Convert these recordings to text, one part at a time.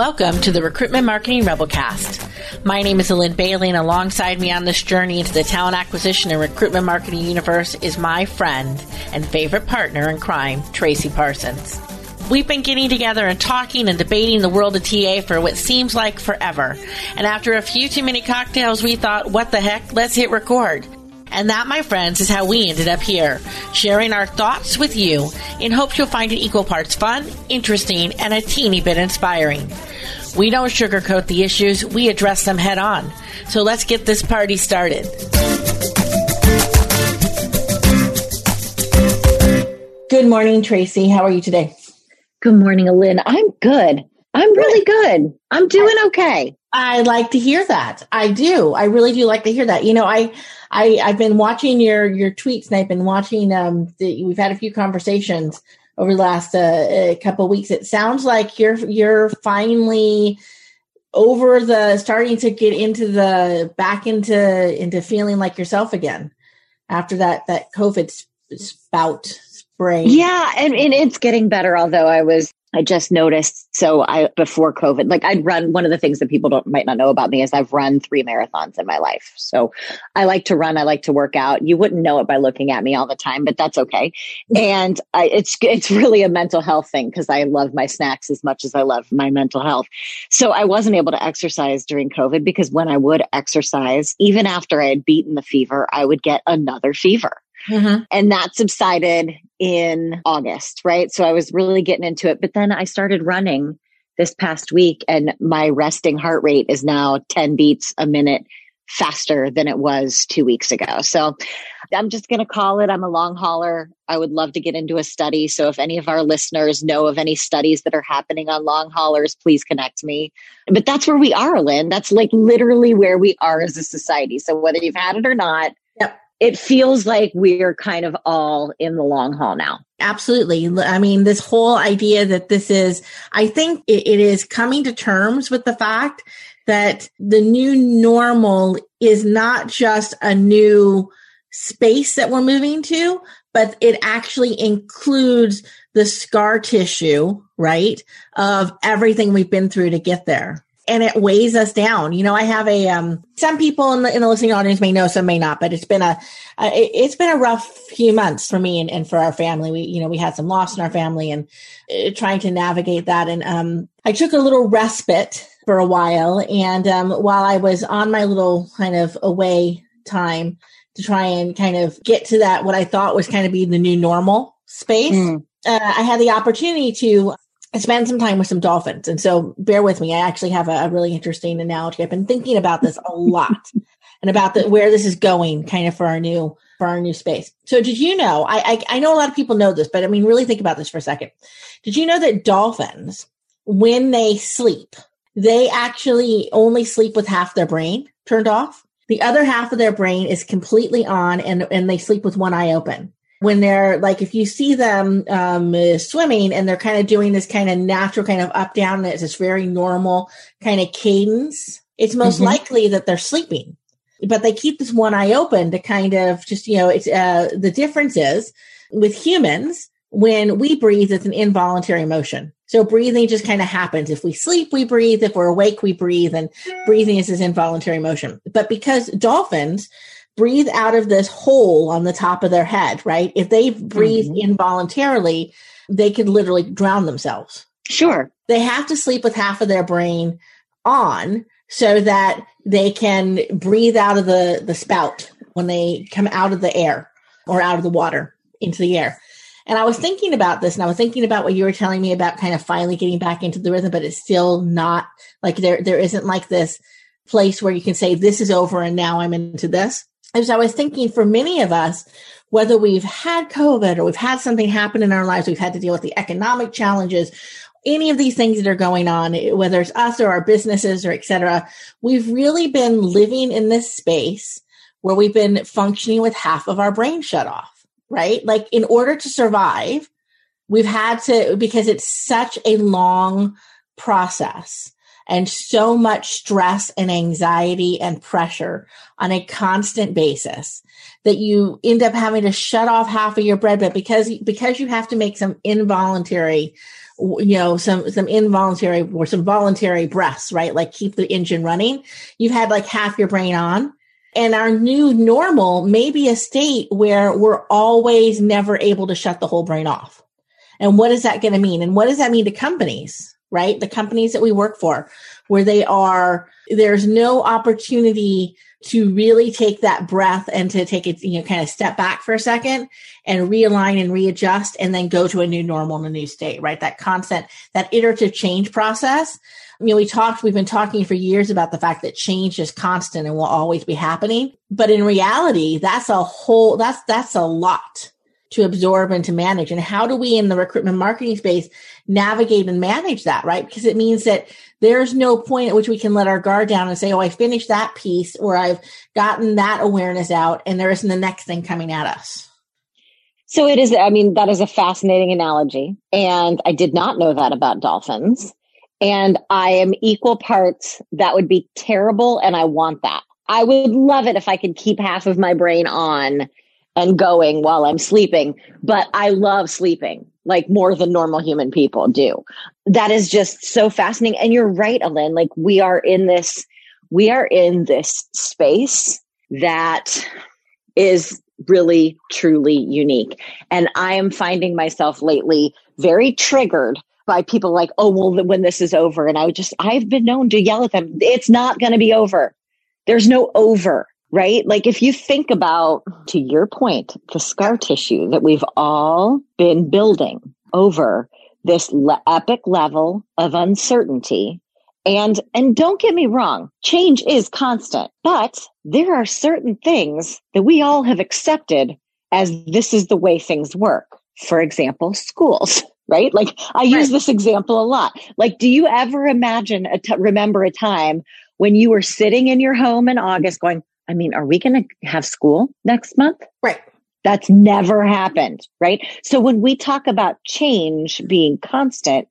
Welcome to the Recruitment Marketing Rebelcast. My name is Lynn Bailey, and alongside me on this journey into the talent acquisition and recruitment marketing universe is my friend and favorite partner in crime, Tracy Parsons. We've been getting together and talking and debating the world of TA for what seems like forever. And after a few too many cocktails, we thought, what the heck, let's hit record. And that, my friends, is how we ended up here, sharing our thoughts with you in hopes you'll find it equal parts fun, interesting, and a teeny bit inspiring. We don't sugarcoat the issues, we address them head on. So let's get this party started. Good morning, Tracy. How are you today? Good morning, Lynn. I'm good. I'm really good. I'm doing okay. I like to hear that. I do. I really do like to hear that. You know, I, I, I've been watching your your tweets, and I've been watching. Um, the, we've had a few conversations over the last uh, couple of weeks. It sounds like you're you're finally over the starting to get into the back into into feeling like yourself again after that that COVID spout spray. Yeah, and, and it's getting better. Although I was I just noticed. So I before COVID, like I'd run. One of the things that people don't might not know about me is I've run three marathons in my life. So I like to run. I like to work out. You wouldn't know it by looking at me all the time, but that's okay. And I, it's it's really a mental health thing because I love my snacks as much as I love my mental health. So I wasn't able to exercise during COVID because when I would exercise, even after I had beaten the fever, I would get another fever. Mm-hmm. And that subsided in August, right? So I was really getting into it. But then I started running this past week, and my resting heart rate is now 10 beats a minute faster than it was two weeks ago. So I'm just going to call it. I'm a long hauler. I would love to get into a study. So if any of our listeners know of any studies that are happening on long haulers, please connect me. But that's where we are, Lynn. That's like literally where we are as a society. So whether you've had it or not, yep it feels like we're kind of all in the long haul now. Absolutely. I mean, this whole idea that this is, I think it, it is coming to terms with the fact that the new normal is not just a new space that we're moving to, but it actually includes the scar tissue, right? Of everything we've been through to get there and it weighs us down. You know, I have a um some people in the in the listening audience may know, some may not, but it's been a uh, it, has been a rough few months for me and, and for our family. We you know we had some loss in our family and uh, trying to navigate that. And um I took a little respite for a while, and um while I was on my little kind of away time to try and kind of get to that what I thought was kind of be the new normal space. Mm. Uh, I had the opportunity to I spent some time with some dolphins. And so bear with me. I actually have a, a really interesting analogy. I've been thinking about this a lot and about the, where this is going kind of for our new, for our new space. So did you know, I, I, I know a lot of people know this, but I mean, really think about this for a second. Did you know that dolphins, when they sleep, they actually only sleep with half their brain turned off? The other half of their brain is completely on and, and they sleep with one eye open when they're like if you see them um, swimming and they're kind of doing this kind of natural kind of up down it's this very normal kind of cadence it's most mm-hmm. likely that they're sleeping. But they keep this one eye open to kind of just you know it's uh, the difference is with humans when we breathe it's an involuntary motion. So breathing just kind of happens. If we sleep we breathe. If we're awake we breathe. And breathing is this involuntary motion. But because dolphins breathe out of this hole on the top of their head, right? If they breathe mm-hmm. involuntarily, they could literally drown themselves. Sure. They have to sleep with half of their brain on so that they can breathe out of the, the spout when they come out of the air or out of the water into the air. And I was thinking about this and I was thinking about what you were telling me about kind of finally getting back into the rhythm, but it's still not like there, there isn't like this place where you can say, this is over and now I'm into this as I was thinking for many of us, whether we've had COVID or we've had something happen in our lives, we've had to deal with the economic challenges, any of these things that are going on, whether it's us or our businesses or et cetera, we've really been living in this space where we've been functioning with half of our brain shut off, right? Like in order to survive, we've had to, because it's such a long process and so much stress and anxiety and pressure on a constant basis that you end up having to shut off half of your bread. But because because you have to make some involuntary you know some some involuntary or some voluntary breaths right? Like keep the engine running. You've had like half your brain on. And our new normal may be a state where we're always never able to shut the whole brain off. And what is that going to mean? And what does that mean to companies right the companies that we work for where they are there's no opportunity to really take that breath and to take it, you know, kind of step back for a second and realign and readjust and then go to a new normal in a new state, right? That constant, that iterative change process. You know, we talked, we've been talking for years about the fact that change is constant and will always be happening. But in reality, that's a whole, that's, that's a lot to absorb and to manage. And how do we in the recruitment marketing space navigate and manage that, right? Because it means that there's no point at which we can let our guard down and say, oh, I finished that piece or I've gotten that awareness out and there isn't the next thing coming at us. So it is, I mean, that is a fascinating analogy. And I did not know that about dolphins. And I am equal parts. That would be terrible. And I want that. I would love it if I could keep half of my brain on and going while I'm sleeping, but I love sleeping like more than normal human people do. That is just so fascinating. And you're right, Alin. Like we are in this, we are in this space that is really, truly unique. And I am finding myself lately very triggered by people like, oh, well, when this is over. And I would just, I've been known to yell at them, it's not going to be over. There's no over right? Like if you think about, to your point, the scar tissue that we've all been building over this le- epic level of uncertainty. And, and don't get me wrong, change is constant, but there are certain things that we all have accepted as this is the way things work. For example, schools. Right? Like I use right. this example a lot. Like, do you ever imagine, a t- remember a time when you were sitting in your home in August going, I mean, are we going to have school next month? Right. That's never happened. Right. So when we talk about change being constant,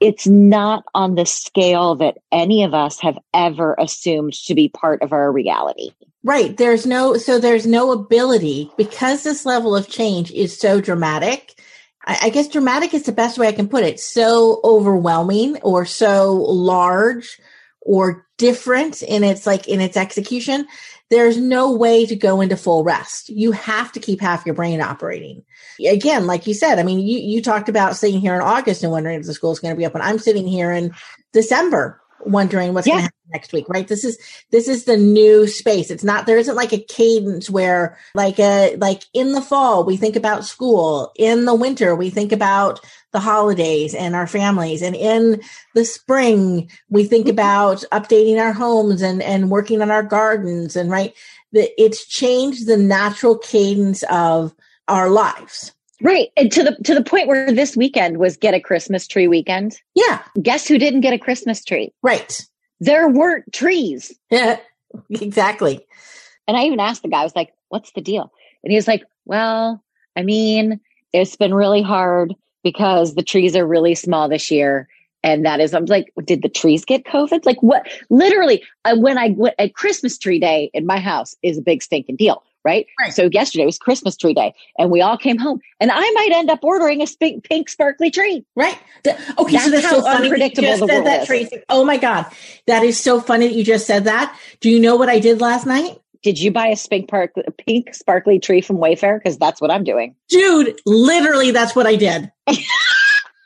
it's not on the scale that any of us have ever assumed to be part of our reality. Right. There's no, so there's no ability because this level of change is so dramatic. I, I guess dramatic is the best way I can put it. So overwhelming or so large or different in its like in its execution there's no way to go into full rest. You have to keep half your brain operating. Again, like you said, I mean, you, you talked about sitting here in August and wondering if the school's going to be open. I'm sitting here in December wondering what's yeah. going to happen next week, right? This is, this is the new space. It's not, there isn't like a cadence where like a, like in the fall, we think about school. In the winter, we think about the holidays and our families. And in the spring, we think mm-hmm. about updating our homes and, and working on our gardens and right. The, it's changed the natural cadence of our lives. Right. And to the to the point where this weekend was get a Christmas tree weekend. Yeah. Guess who didn't get a Christmas tree? Right. There weren't trees. Yeah. Exactly. And I even asked the guy, I was like, what's the deal? And he was like, Well, I mean, it's been really hard because the trees are really small this year. And that is, I'm like, did the trees get COVID? Like what? Literally, uh, when I went at Christmas tree day in my house is a big stinking deal right? right? So yesterday was Christmas tree day and we all came home and I might end up ordering a pink, pink sparkly tree. Right. The, okay. That's so that's so unpredictable the world that, is. Tracy. Oh my God. That is so funny that you just said that. Do you know what I did last night? Did you buy a pink, park, a pink sparkly tree from Wayfair? Because that's what I'm doing. Dude, literally, that's what I did.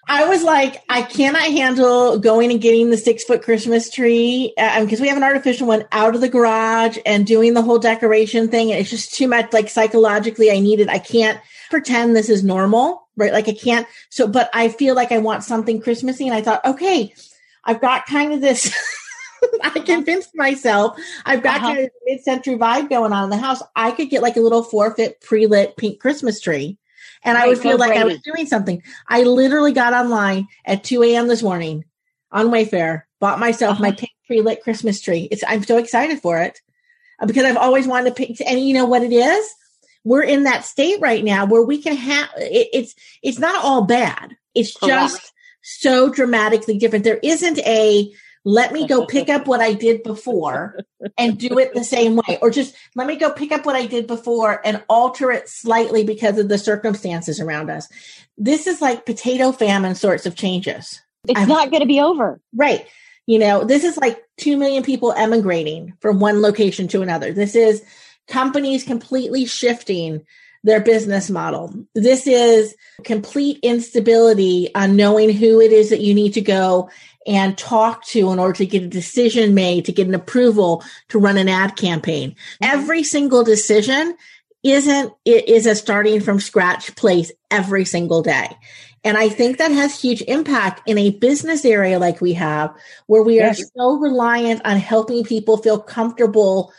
I was like, I cannot handle going and getting the six foot Christmas tree because um, we have an artificial one out of the garage and doing the whole decoration thing. And it's just too much. Like psychologically, I need it. I can't pretend this is normal, right? Like I can't. So, but I feel like I want something Christmassy. And I thought, okay, I've got kind of this. I convinced myself I've got uh-huh. kind of mid century vibe going on in the house. I could get like a little four foot pre lit pink Christmas tree and right, I would feel like I was doing something. I literally got online at 2 a.m. this morning on Wayfair, bought myself uh-huh. my pink tree lit Christmas tree. It's I'm so excited for it uh, because I've always wanted to pick. And you know what it is? We're in that state right now where we can have it, it's it's not all bad. It's Correct. just so dramatically different. There isn't a let me go pick up what I did before and do it the same way. Or just let me go pick up what I did before and alter it slightly because of the circumstances around us. This is like potato famine sorts of changes. It's I'm, not going to be over. Right. You know, this is like 2 million people emigrating from one location to another. This is companies completely shifting their business model. This is complete instability on knowing who it is that you need to go and talk to in order to get a decision made, to get an approval to run an ad campaign. Mm-hmm. Every single decision isn't it is a starting from scratch place every single day. And I think that has huge impact in a business area like we have, where we yes. are so reliant on helping people feel comfortable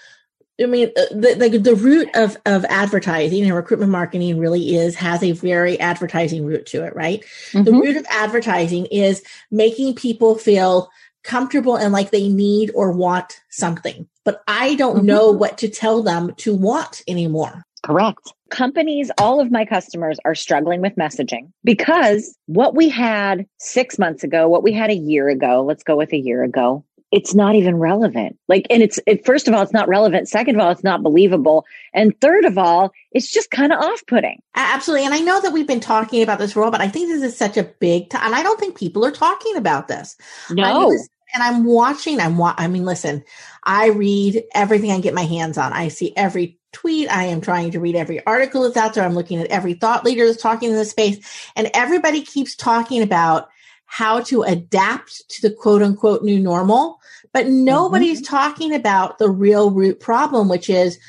I mean, uh, the, the, the root of, of advertising and recruitment marketing really is, has a very advertising root to it, right? Mm-hmm. The root of advertising is making people feel comfortable and like they need or want something. But I don't mm-hmm. know what to tell them to want anymore. Correct. Companies, all of my customers are struggling with messaging because what we had six months ago, what we had a year ago, let's go with a year ago, it's not even relevant. Like, and it's, it, first of all, it's not relevant. Second of all, it's not believable. And third of all, it's just kind of off putting. Absolutely. And I know that we've been talking about this role, but I think this is such a big time. And I don't think people are talking about this. No. and I'm watching, I'm, wa- I mean, listen, I read everything I get my hands on. I see every tweet. I am trying to read every article that's out there. I'm looking at every thought leader that's talking in this space. And everybody keeps talking about how to adapt to the quote unquote new normal, but nobody's mm-hmm. talking about the real root problem, which is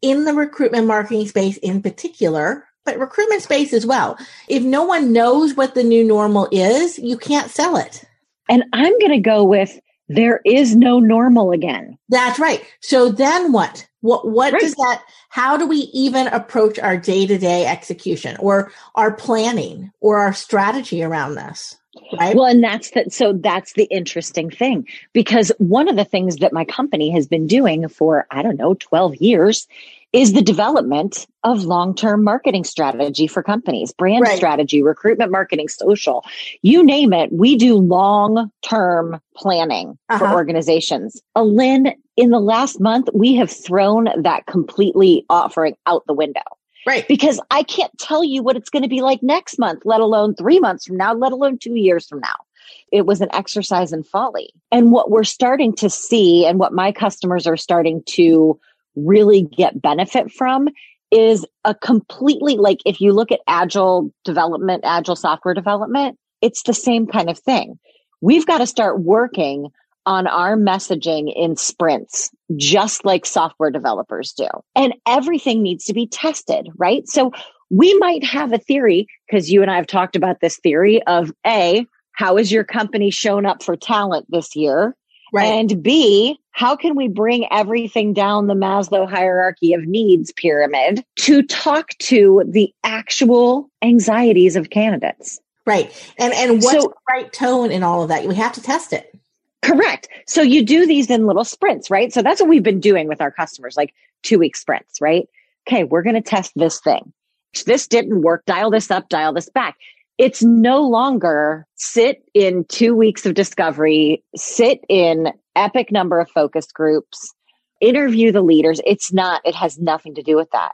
in the recruitment marketing space in particular, but recruitment space as well. If no one knows what the new normal is, you can't sell it. And I'm going to go with there is no normal again. That's right. So then what? What what right. does that how do we even approach our day-to-day execution or our planning or our strategy around this? Right. Well, and that's that. So that's the interesting thing because one of the things that my company has been doing for, I don't know, 12 years is the development of long-term marketing strategy for companies, brand right. strategy, recruitment marketing, social, you name it. We do long-term planning uh-huh. for organizations. Alin, in the last month, we have thrown that completely offering out the window. Right. Because I can't tell you what it's going to be like next month, let alone three months from now, let alone two years from now. It was an exercise in folly. And what we're starting to see and what my customers are starting to really get benefit from is a completely like if you look at agile development, agile software development, it's the same kind of thing. We've got to start working on our messaging in sprints, just like software developers do. And everything needs to be tested, right? So we might have a theory because you and I have talked about this theory of A, how is your company shown up for talent this year? Right. And B, how can we bring everything down the Maslow hierarchy of needs pyramid to talk to the actual anxieties of candidates? Right. And and what's so, the right tone in all of that? We have to test it. Correct. So you do these in little sprints, right? So that's what we've been doing with our customers, like two week sprints, right? Okay, we're going to test this thing. This didn't work, dial this up, dial this back. It's no longer sit in two weeks of discovery, sit in epic number of focus groups, interview the leaders. It's not, it has nothing to do with that.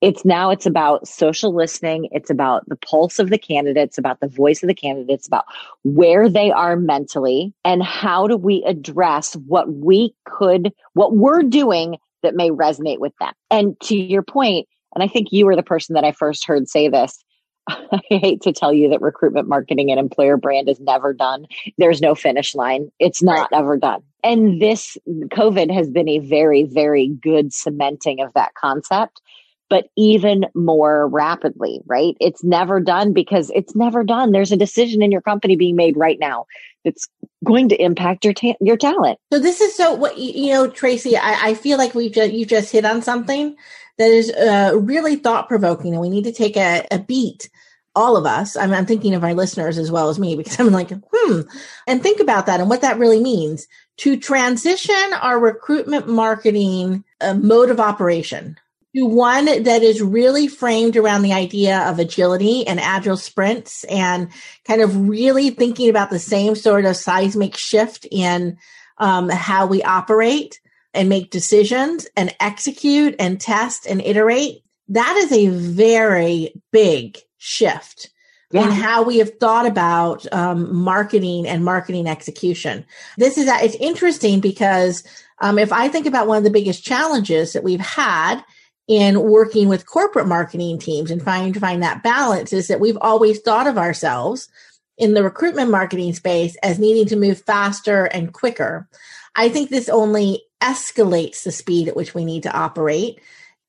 It's now it's about social listening. It's about the pulse of the candidates, about the voice of the candidates, about where they are mentally and how do we address what we could, what we're doing that may resonate with them. And to your point, and I think you were the person that I first heard say this. I hate to tell you that recruitment marketing and employer brand is never done. There's no finish line. It's not right. ever done. And this COVID has been a very, very good cementing of that concept but even more rapidly, right? It's never done because it's never done. There's a decision in your company being made right now that's going to impact your ta- your talent. So this is so what you know, Tracy. I, I feel like we've just you just hit on something that is uh, really thought provoking, and we need to take a, a beat. All of us. I'm, I'm thinking of my listeners as well as me because I'm like, hmm, and think about that and what that really means to transition our recruitment marketing uh, mode of operation to one that is really framed around the idea of agility and agile sprints and kind of really thinking about the same sort of seismic shift in um, how we operate and make decisions and execute and test and iterate. That is a very big shift yeah. in how we have thought about um, marketing and marketing execution. This is it's interesting because um, if I think about one of the biggest challenges that we've had in working with corporate marketing teams and trying to find that balance is that we've always thought of ourselves in the recruitment marketing space as needing to move faster and quicker. I think this only escalates the speed at which we need to operate.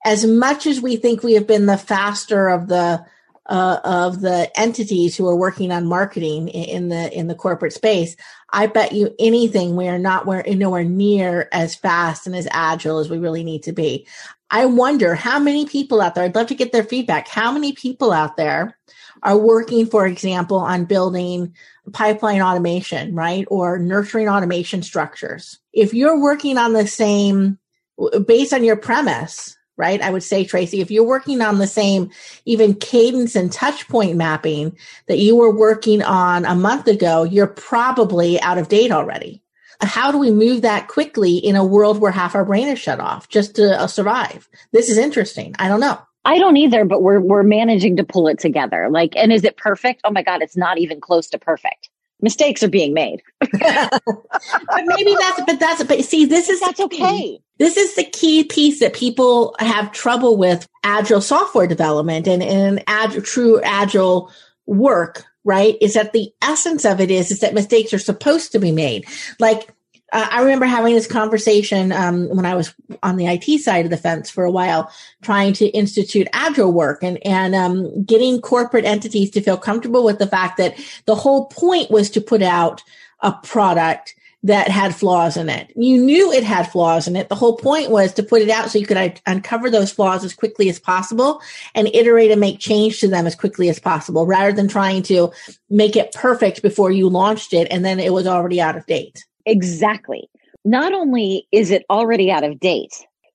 As much as we think we have been the faster of the uh, of the entities who are working on marketing in the in the corporate space, I bet you anything we are not where nowhere near as fast and as agile as we really need to be. I wonder how many people out there, I'd love to get their feedback. How many people out there are working, for example, on building pipeline automation, right? Or nurturing automation structures. If you're working on the same, based on your premise, right? I would say, Tracy, if you're working on the same even cadence and touch point mapping that you were working on a month ago, you're probably out of date already how do we move that quickly in a world where half our brain is shut off just to uh, survive? This is interesting. I don't know. I don't either, but we're we're managing to pull it together. Like, and is it perfect? Oh my god, it's not even close to perfect. Mistakes are being made. but maybe that's but that's but see, this is that's okay. This is the key piece that people have trouble with agile software development and, and agile, true agile work right? Is that the essence of it is, is that mistakes are supposed to be made. Like, uh, I remember having this conversation um, when I was on the IT side of the fence for a while, trying to institute agile work and and um, getting corporate entities to feel comfortable with the fact that the whole point was to put out a product that had flaws in it. You knew it had flaws in it. The whole point was to put it out so you could uncover those flaws as quickly as possible and iterate and make change to them as quickly as possible rather than trying to make it perfect before you launched it and then it was already out of date. Exactly. Not only is it already out of date,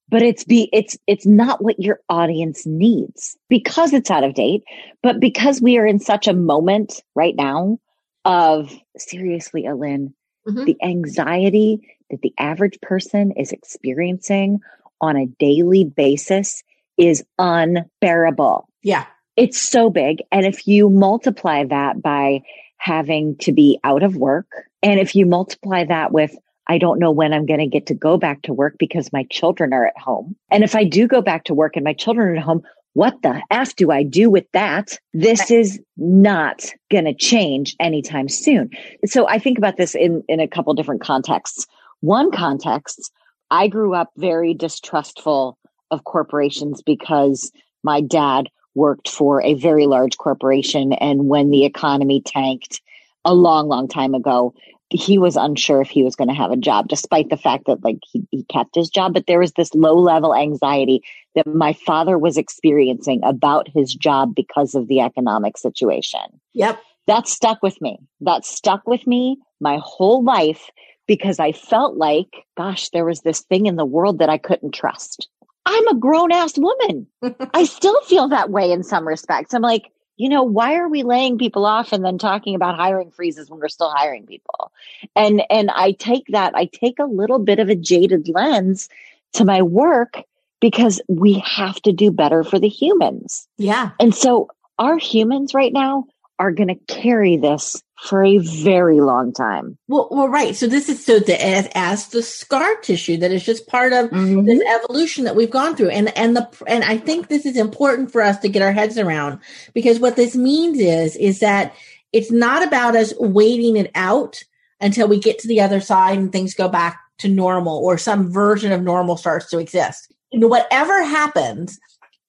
but it's be it's it's not what your audience needs because it's out of date, but because we are in such a moment right now of seriously, Alin, mm-hmm. the anxiety that the average person is experiencing on a daily basis is unbearable. Yeah. It's so big. And if you multiply that by having to be out of work, and if you multiply that with, I don't know when I'm going to get to go back to work because my children are at home. And if I do go back to work and my children are at home, what the F do I do with that? This is not going to change anytime soon. So I think about this in, in a couple different contexts. One context, I grew up very distrustful of corporations because my dad worked for a very large corporation. And when the economy tanked a long, long time ago, he was unsure if he was going to have a job, despite the fact that like he, he kept his job. But there was this low level anxiety that my father was experiencing about his job because of the economic situation. Yep. That stuck with me. That stuck with me my whole life because I felt like, gosh, there was this thing in the world that I couldn't trust. I'm a grown ass woman. I still feel that way in some respects. I'm like, you know, why are we laying people off and then talking about hiring freezes when we're still hiring people? And and I take that, I take a little bit of a jaded lens to my work because we have to do better for the humans. Yeah. And so our humans right now are going to carry this for a very long time. Well, well, right. So this is so the as, the scar tissue that is just part of mm-hmm. this evolution that we've gone through, and and the and I think this is important for us to get our heads around because what this means is is that it's not about us waiting it out until we get to the other side and things go back to normal or some version of normal starts to exist. And whatever happens,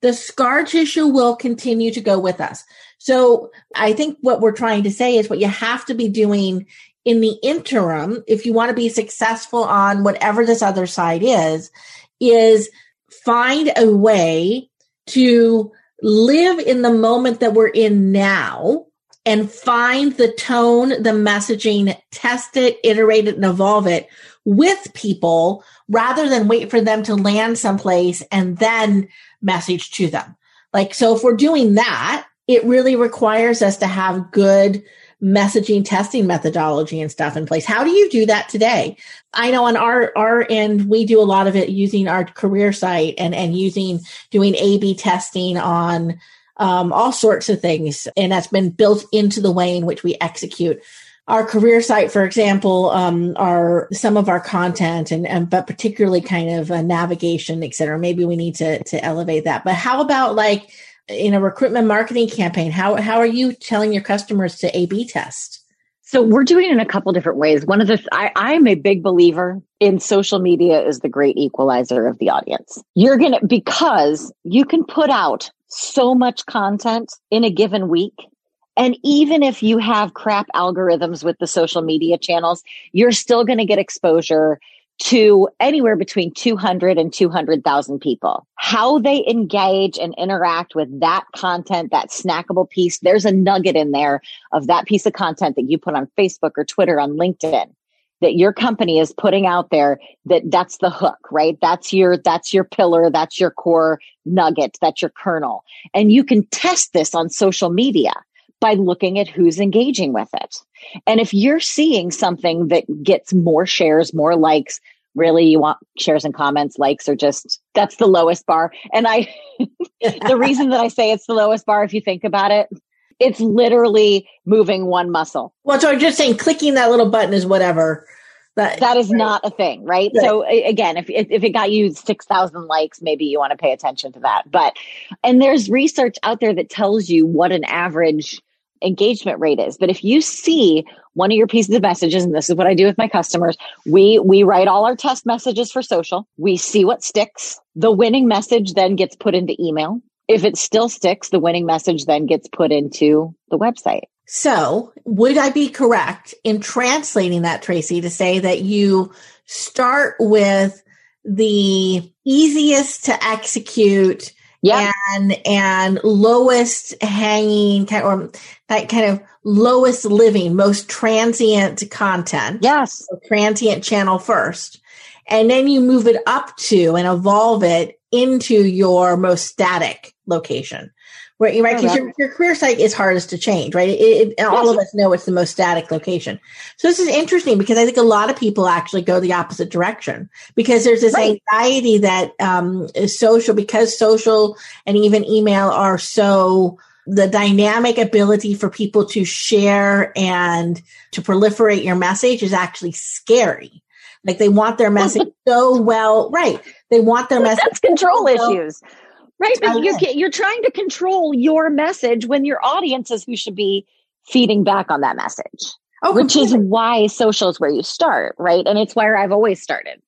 the scar tissue will continue to go with us. So I think what we're trying to say is what you have to be doing in the interim, if you want to be successful on whatever this other side is, is find a way to live in the moment that we're in now and find the tone, the messaging, test it, iterate it, and evolve it with people rather than wait for them to land someplace and then message to them. Like, so if we're doing that, it really requires us to have good messaging testing methodology and stuff in place. How do you do that today? I know on our our end we do a lot of it using our career site and and using doing A B testing on um, all sorts of things, and that's been built into the way in which we execute our career site, for example, um, are some of our content and, and but particularly kind of navigation, et cetera. Maybe we need to to elevate that. But how about like in a recruitment marketing campaign? How how are you telling your customers to A B test? So we're doing it in a couple different ways. One of the I, I'm a big believer in social media is the great equalizer of the audience. You're gonna because you can put out so much content in a given week and even if you have crap algorithms with the social media channels, you're still going to get exposure to anywhere between 200 and 200,000 people. How they engage and interact with that content, that snackable piece, there's a nugget in there of that piece of content that you put on Facebook or Twitter on LinkedIn that your company is putting out there that that's the hook, right? That's your, that's your pillar. That's your core nugget. That's your kernel. And you can test this on social media by looking at who's engaging with it. And if you're seeing something that gets more shares, more likes, really you want shares and comments, likes are just, that's the lowest bar. And I, the reason that I say it's the lowest bar, if you think about it, it's literally moving one muscle. Well, so I'm just saying clicking that little button is whatever. That, that is right. not a thing, right? right? So again, if, if it got you 6,000 likes, maybe you want to pay attention to that. But, and there's research out there that tells you what an average engagement rate is. But if you see one of your pieces of messages, and this is what I do with my customers, we, we write all our test messages for social. We see what sticks. The winning message then gets put into email. If it still sticks, the winning message then gets put into the website. So would I be correct in translating that, Tracy, to say that you start with the easiest to execute yeah. and and lowest hanging kind or that kind of lowest living, most transient content. Yes. So transient channel first. And then you move it up to and evolve it into your most static location. Right, right. Because your, your career site is hardest to change, right? It, it. All of us know it's the most static location. So this is interesting because I think a lot of people actually go the opposite direction because there's this right. anxiety that um, is social because social and even email are so the dynamic ability for people to share and to proliferate your message is actually scary. Like they want their message so well, right? They want their message. That's control so issues. Right. But you're, you're trying to control your message when your audience is who should be feeding back on that message. Oh, which is why social is where you start, right? And it's where I've always started.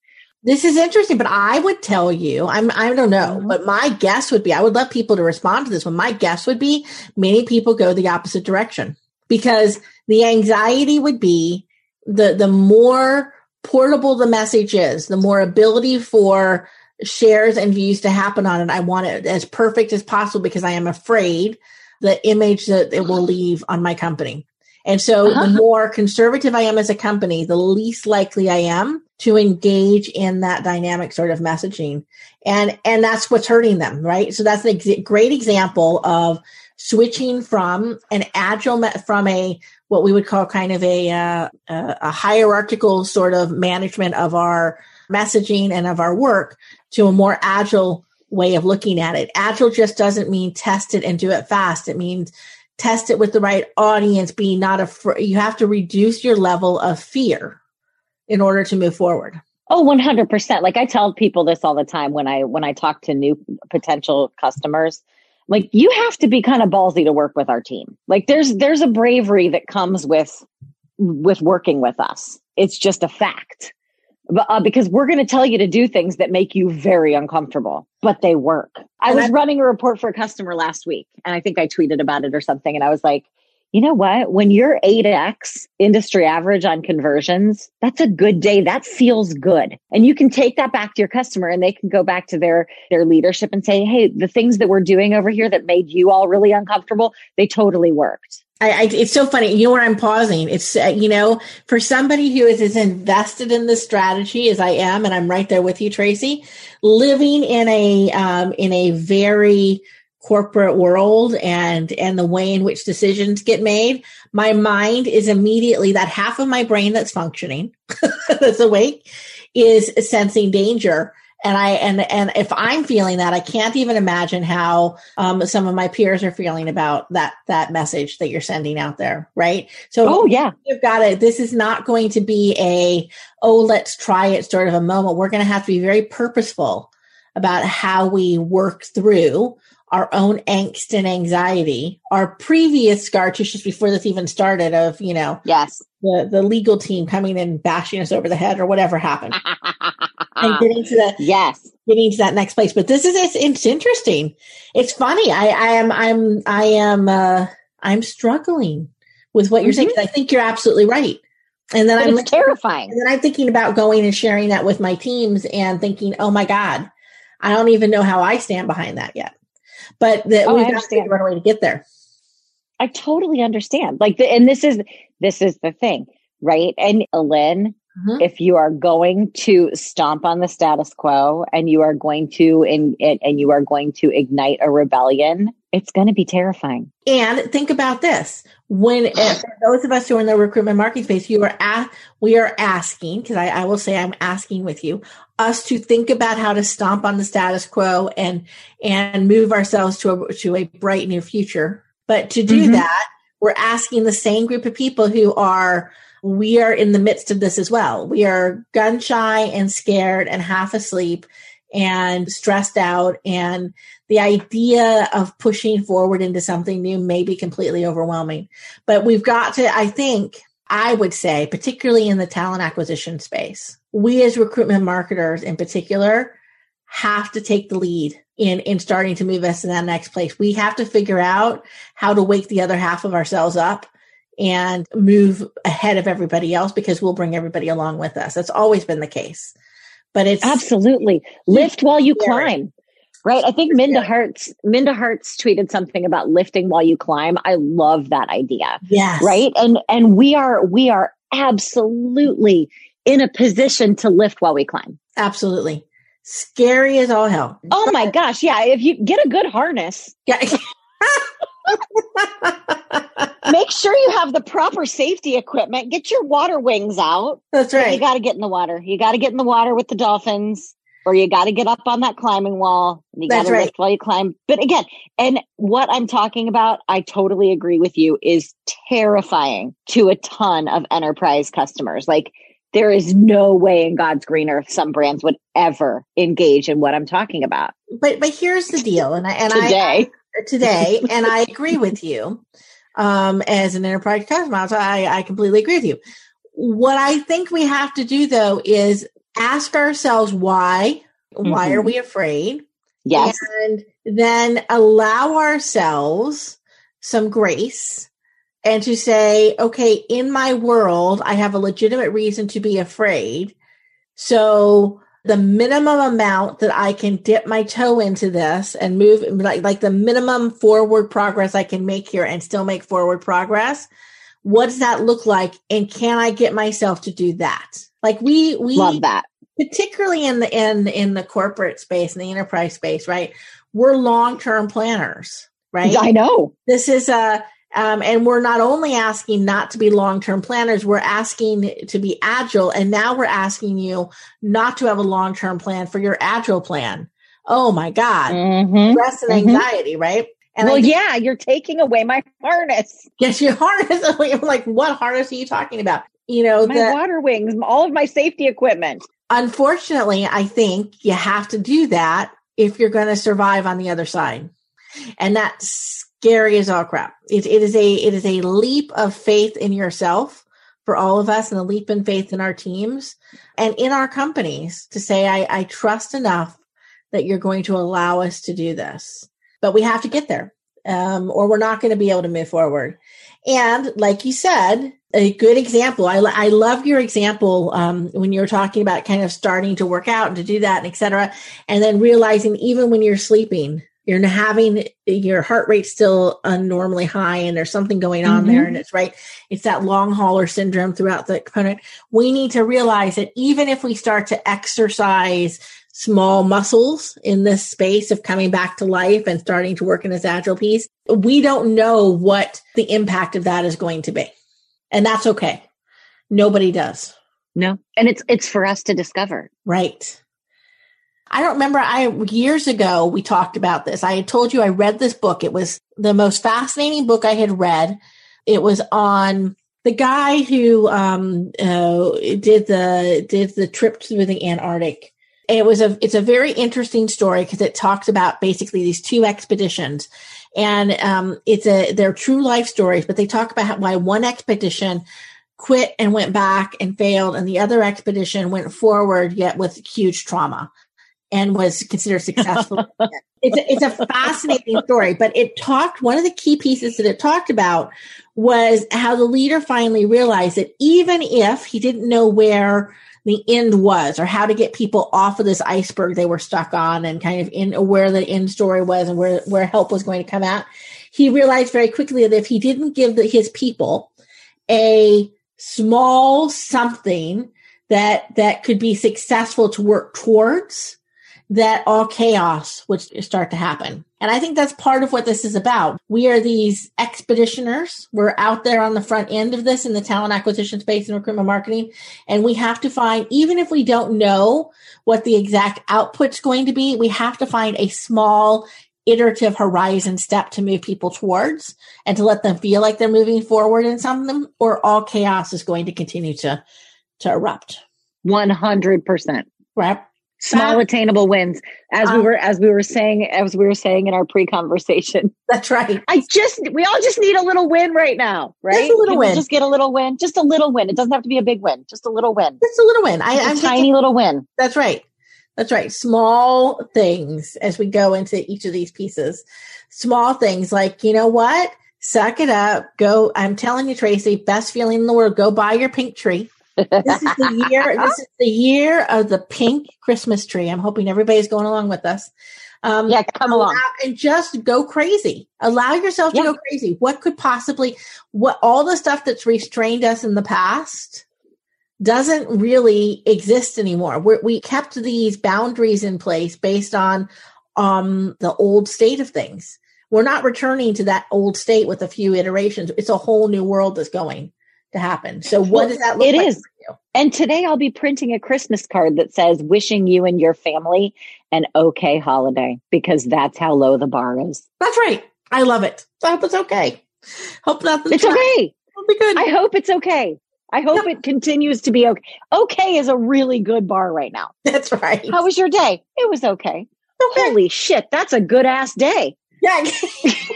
This is interesting, but I would tell you, I'm, I don't know, mm-hmm. but my guess would be, I would love people to respond to this one. My guess would be many people go the opposite direction because the anxiety would be the, the more portable the message is, the more ability for shares and views to happen on it. I want it as perfect as possible because I am afraid the image that it will leave on my company. And so uh-huh. the more conservative I am as a company, the least likely I am to engage in that dynamic sort of messaging. And, and that's what's hurting them, right? So that's a ex- great example of switching from an agile, me- from a, what we would call kind of a, uh, a hierarchical sort of management of our messaging and of our work to a more agile way of looking at it. Agile just doesn't mean test it and do it fast. It means test it with the right audience, be not afraid. You have to reduce your level of fear in order to move forward. Oh, 100%. Like I tell people this all the time when I when I talk to new potential customers. Like you have to be kind of ballsy to work with our team. Like there's there's a bravery that comes with with working with us. It's just a fact uh, because we're going to tell you to do things that make you very uncomfortable, but they work. I was running a report for a customer last week and I think I tweeted about it or something. And I was like, you know what? When you're 8x industry average on conversions, that's a good day. That feels good. And you can take that back to your customer and they can go back to their, their leadership and say, Hey, the things that we're doing over here that made you all really uncomfortable, they totally worked. I, I, it's so funny. You know where I'm pausing? It's, uh, you know, for somebody who is as invested in this strategy as I am, and I'm right there with you, Tracy, living in a, um, in a very corporate world and, and the way in which decisions get made, my mind is immediately that half of my brain that's functioning, that's awake, is sensing danger and I and and if I'm feeling that, I can't even imagine how um, some of my peers are feeling about that that message that you're sending out there, right? So, oh yeah, you've got it. This is not going to be a oh let's try it sort of a moment. We're going to have to be very purposeful about how we work through our own angst and anxiety, our previous scar tissues before this even started of, you know, yes, the, the legal team coming and bashing us over the head or whatever happened. and getting to the yes, getting to that next place. But this is it's, it's interesting. It's funny. I, I am I'm I am uh I'm struggling with what you're mm-hmm. saying. I think you're absolutely right. And then but I'm terrifying. And then I'm thinking about going and sharing that with my teams and thinking, oh my God, I don't even know how I stand behind that yet but that oh, we've got to figure out a way to get there. I totally understand. Like, the, and this is this is the thing, right? And Lynn, mm-hmm. if you are going to stomp on the status quo and you are going to and and you are going to ignite a rebellion, it's going to be terrifying. And think about this: when those of us who are in the recruitment marketing space, you are at, we are asking because I, I will say I'm asking with you us to think about how to stomp on the status quo and and move ourselves to a to a bright new future. But to do mm-hmm. that, we're asking the same group of people who are we are in the midst of this as well. We are gun shy and scared and half asleep and stressed out and the idea of pushing forward into something new may be completely overwhelming. But we've got to I think I would say particularly in the talent acquisition space we as recruitment marketers in particular have to take the lead in in starting to move us in that next place. We have to figure out how to wake the other half of ourselves up and move ahead of everybody else because we'll bring everybody along with us. That's always been the case. But it's absolutely lift while you scary. climb. Right. I think Minda Harts Minda Harts tweeted something about lifting while you climb. I love that idea. Yes. Right. And and we are we are absolutely in a position to lift while we climb. Absolutely. Scary as all hell. Oh my gosh. Yeah. If you get a good harness. Yeah. Make sure you have the proper safety equipment. Get your water wings out. That's right. You got to get in the water. You got to get in the water with the dolphins, or you got to get up on that climbing wall. You got to right. lift while you climb. But again, and what I'm talking about, I totally agree with you, is terrifying to a ton of enterprise customers. Like there is no way in God's green earth some brands would ever engage in what I'm talking about. But but here's the deal, and I and today I, today, today and I agree with you. Um, as an enterprise customer, so I, I completely agree with you. What I think we have to do though is ask ourselves why. Mm-hmm. Why are mm-hmm. we afraid? Yes, and then allow ourselves some grace and to say, okay, in my world, I have a legitimate reason to be afraid. So the minimum amount that I can dip my toe into this and move like, like the minimum forward progress I can make here and still make forward progress. What does that look like? And can I get myself to do that? Like we, we love that. Particularly in the, in, in the corporate space and the enterprise space, right? We're long-term planners, right? I know. This is a, um, and we're not only asking not to be long term planners, we're asking to be agile. And now we're asking you not to have a long term plan for your agile plan. Oh my God. Mm-hmm. Stress and mm-hmm. anxiety, mm-hmm. right? And well, yeah, you're taking away my harness. Yes, your harness. I'm like, what harness are you talking about? You know, my the, water wings, all of my safety equipment. Unfortunately, I think you have to do that if you're going to survive on the other side. And that's scary as all crap. It, it is a it is a leap of faith in yourself for all of us and a leap in faith in our teams and in our companies to say I, I trust enough that you're going to allow us to do this. But we have to get there. Um, or we're not going to be able to move forward. And like you said, a good example. I, I love your example um, when you're talking about kind of starting to work out and to do that, and et cetera. And then realizing even when you're sleeping, you're having your heart rate still unnormally high and there's something going on mm-hmm. there. And it's right. It's that long hauler syndrome throughout the component. We need to realize that even if we start to exercise small muscles in this space of coming back to life and starting to work in this agile piece, we don't know what the impact of that is going to be. And that's okay. Nobody does. No. And it's it's for us to discover. Right. I don't remember I years ago we talked about this. I had told you I read this book. It was the most fascinating book I had read. It was on the guy who um, uh, did the did the trip through the Antarctic it was a it's a very interesting story because it talks about basically these two expeditions and um, it's a they're true life stories but they talk about why one expedition quit and went back and failed and the other expedition went forward yet with huge trauma and was considered successful it's a, it's a fascinating story but it talked one of the key pieces that it talked about was how the leader finally realized that even if he didn't know where the end was or how to get people off of this iceberg they were stuck on and kind of in where the end story was and where, where help was going to come out. He realized very quickly that if he didn't give the, his people a small something that, that could be successful to work towards, that all chaos would start to happen. And I think that's part of what this is about. We are these expeditioners. We're out there on the front end of this in the talent acquisition space and recruitment marketing. And we have to find, even if we don't know what the exact output's going to be, we have to find a small iterative horizon step to move people towards and to let them feel like they're moving forward in something or all chaos is going to continue to, to erupt. 100%. Right small attainable wins as um, we were as we were saying as we were saying in our pre-conversation. That's right. I just we all just need a little win right now right? Just a little win. just get a little win? Just a little win. It doesn't have to be a big win just a little win. Just a little win. I, am tiny little win. That's right. That's right. Small things as we go into each of these pieces. Small things like you know what? Suck it up. Go i'm telling you tracy best feeling in the world. Go buy your pink tree this is the year. This is the year of the pink Christmas tree. I'm hoping everybody's going along with us. Um, yeah, come along and just go crazy. Allow yourself to yeah. go crazy. What could possibly, what all the stuff that's restrained us in the past doesn't really exist anymore. We're, we kept these boundaries in place based on um, the old state of things. We're not returning to that old state with a few iterations. It's a whole new world that's going to happen. So what well, does that look it like is. And today I'll be printing a Christmas card that says wishing you and your family an okay holiday because that's how low the bar is. That's right. I love it. I hope it's okay. Hope nothing. It's okay. It'll be good. I hope it's okay. I hope yep. it continues to be okay. Okay is a really good bar right now. That's right. How was your day? It was okay. okay. Holy shit, that's a good ass day. Yeah,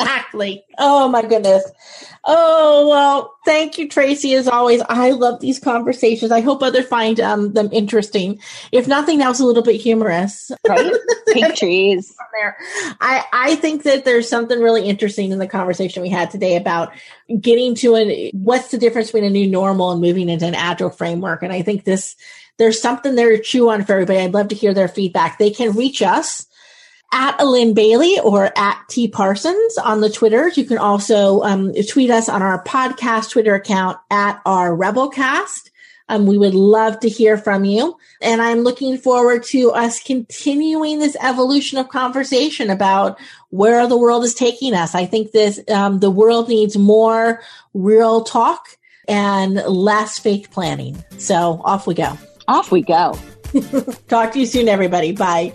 exactly. Oh my goodness. Oh well, thank you, Tracy. As always, I love these conversations. I hope others find um, them interesting. If nothing else, a little bit humorous. Right? Pink trees. There, I I think that there's something really interesting in the conversation we had today about getting to a what's the difference between a new normal and moving into an agile framework. And I think this there's something there to chew on for everybody. I'd love to hear their feedback. They can reach us at Allyn Bailey or at T Parsons on the Twitters. You can also um, tweet us on our podcast Twitter account at our Rebelcast. Um, we would love to hear from you. And I'm looking forward to us continuing this evolution of conversation about where the world is taking us. I think this, um, the world needs more real talk and less fake planning. So off we go. Off we go. Talk to you soon, everybody. Bye.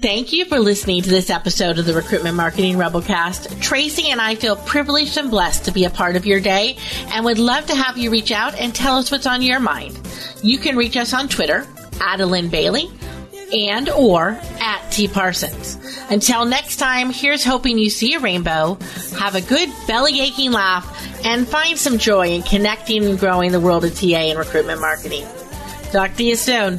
Thank you for listening to this episode of the Recruitment Marketing Rebelcast. Tracy and I feel privileged and blessed to be a part of your day and would love to have you reach out and tell us what's on your mind. You can reach us on Twitter at Allyn Bailey and or at T Parsons. Until next time, here's hoping you see a rainbow, have a good belly aching laugh, and find some joy in connecting and growing the world of TA and recruitment marketing. Talk to you soon.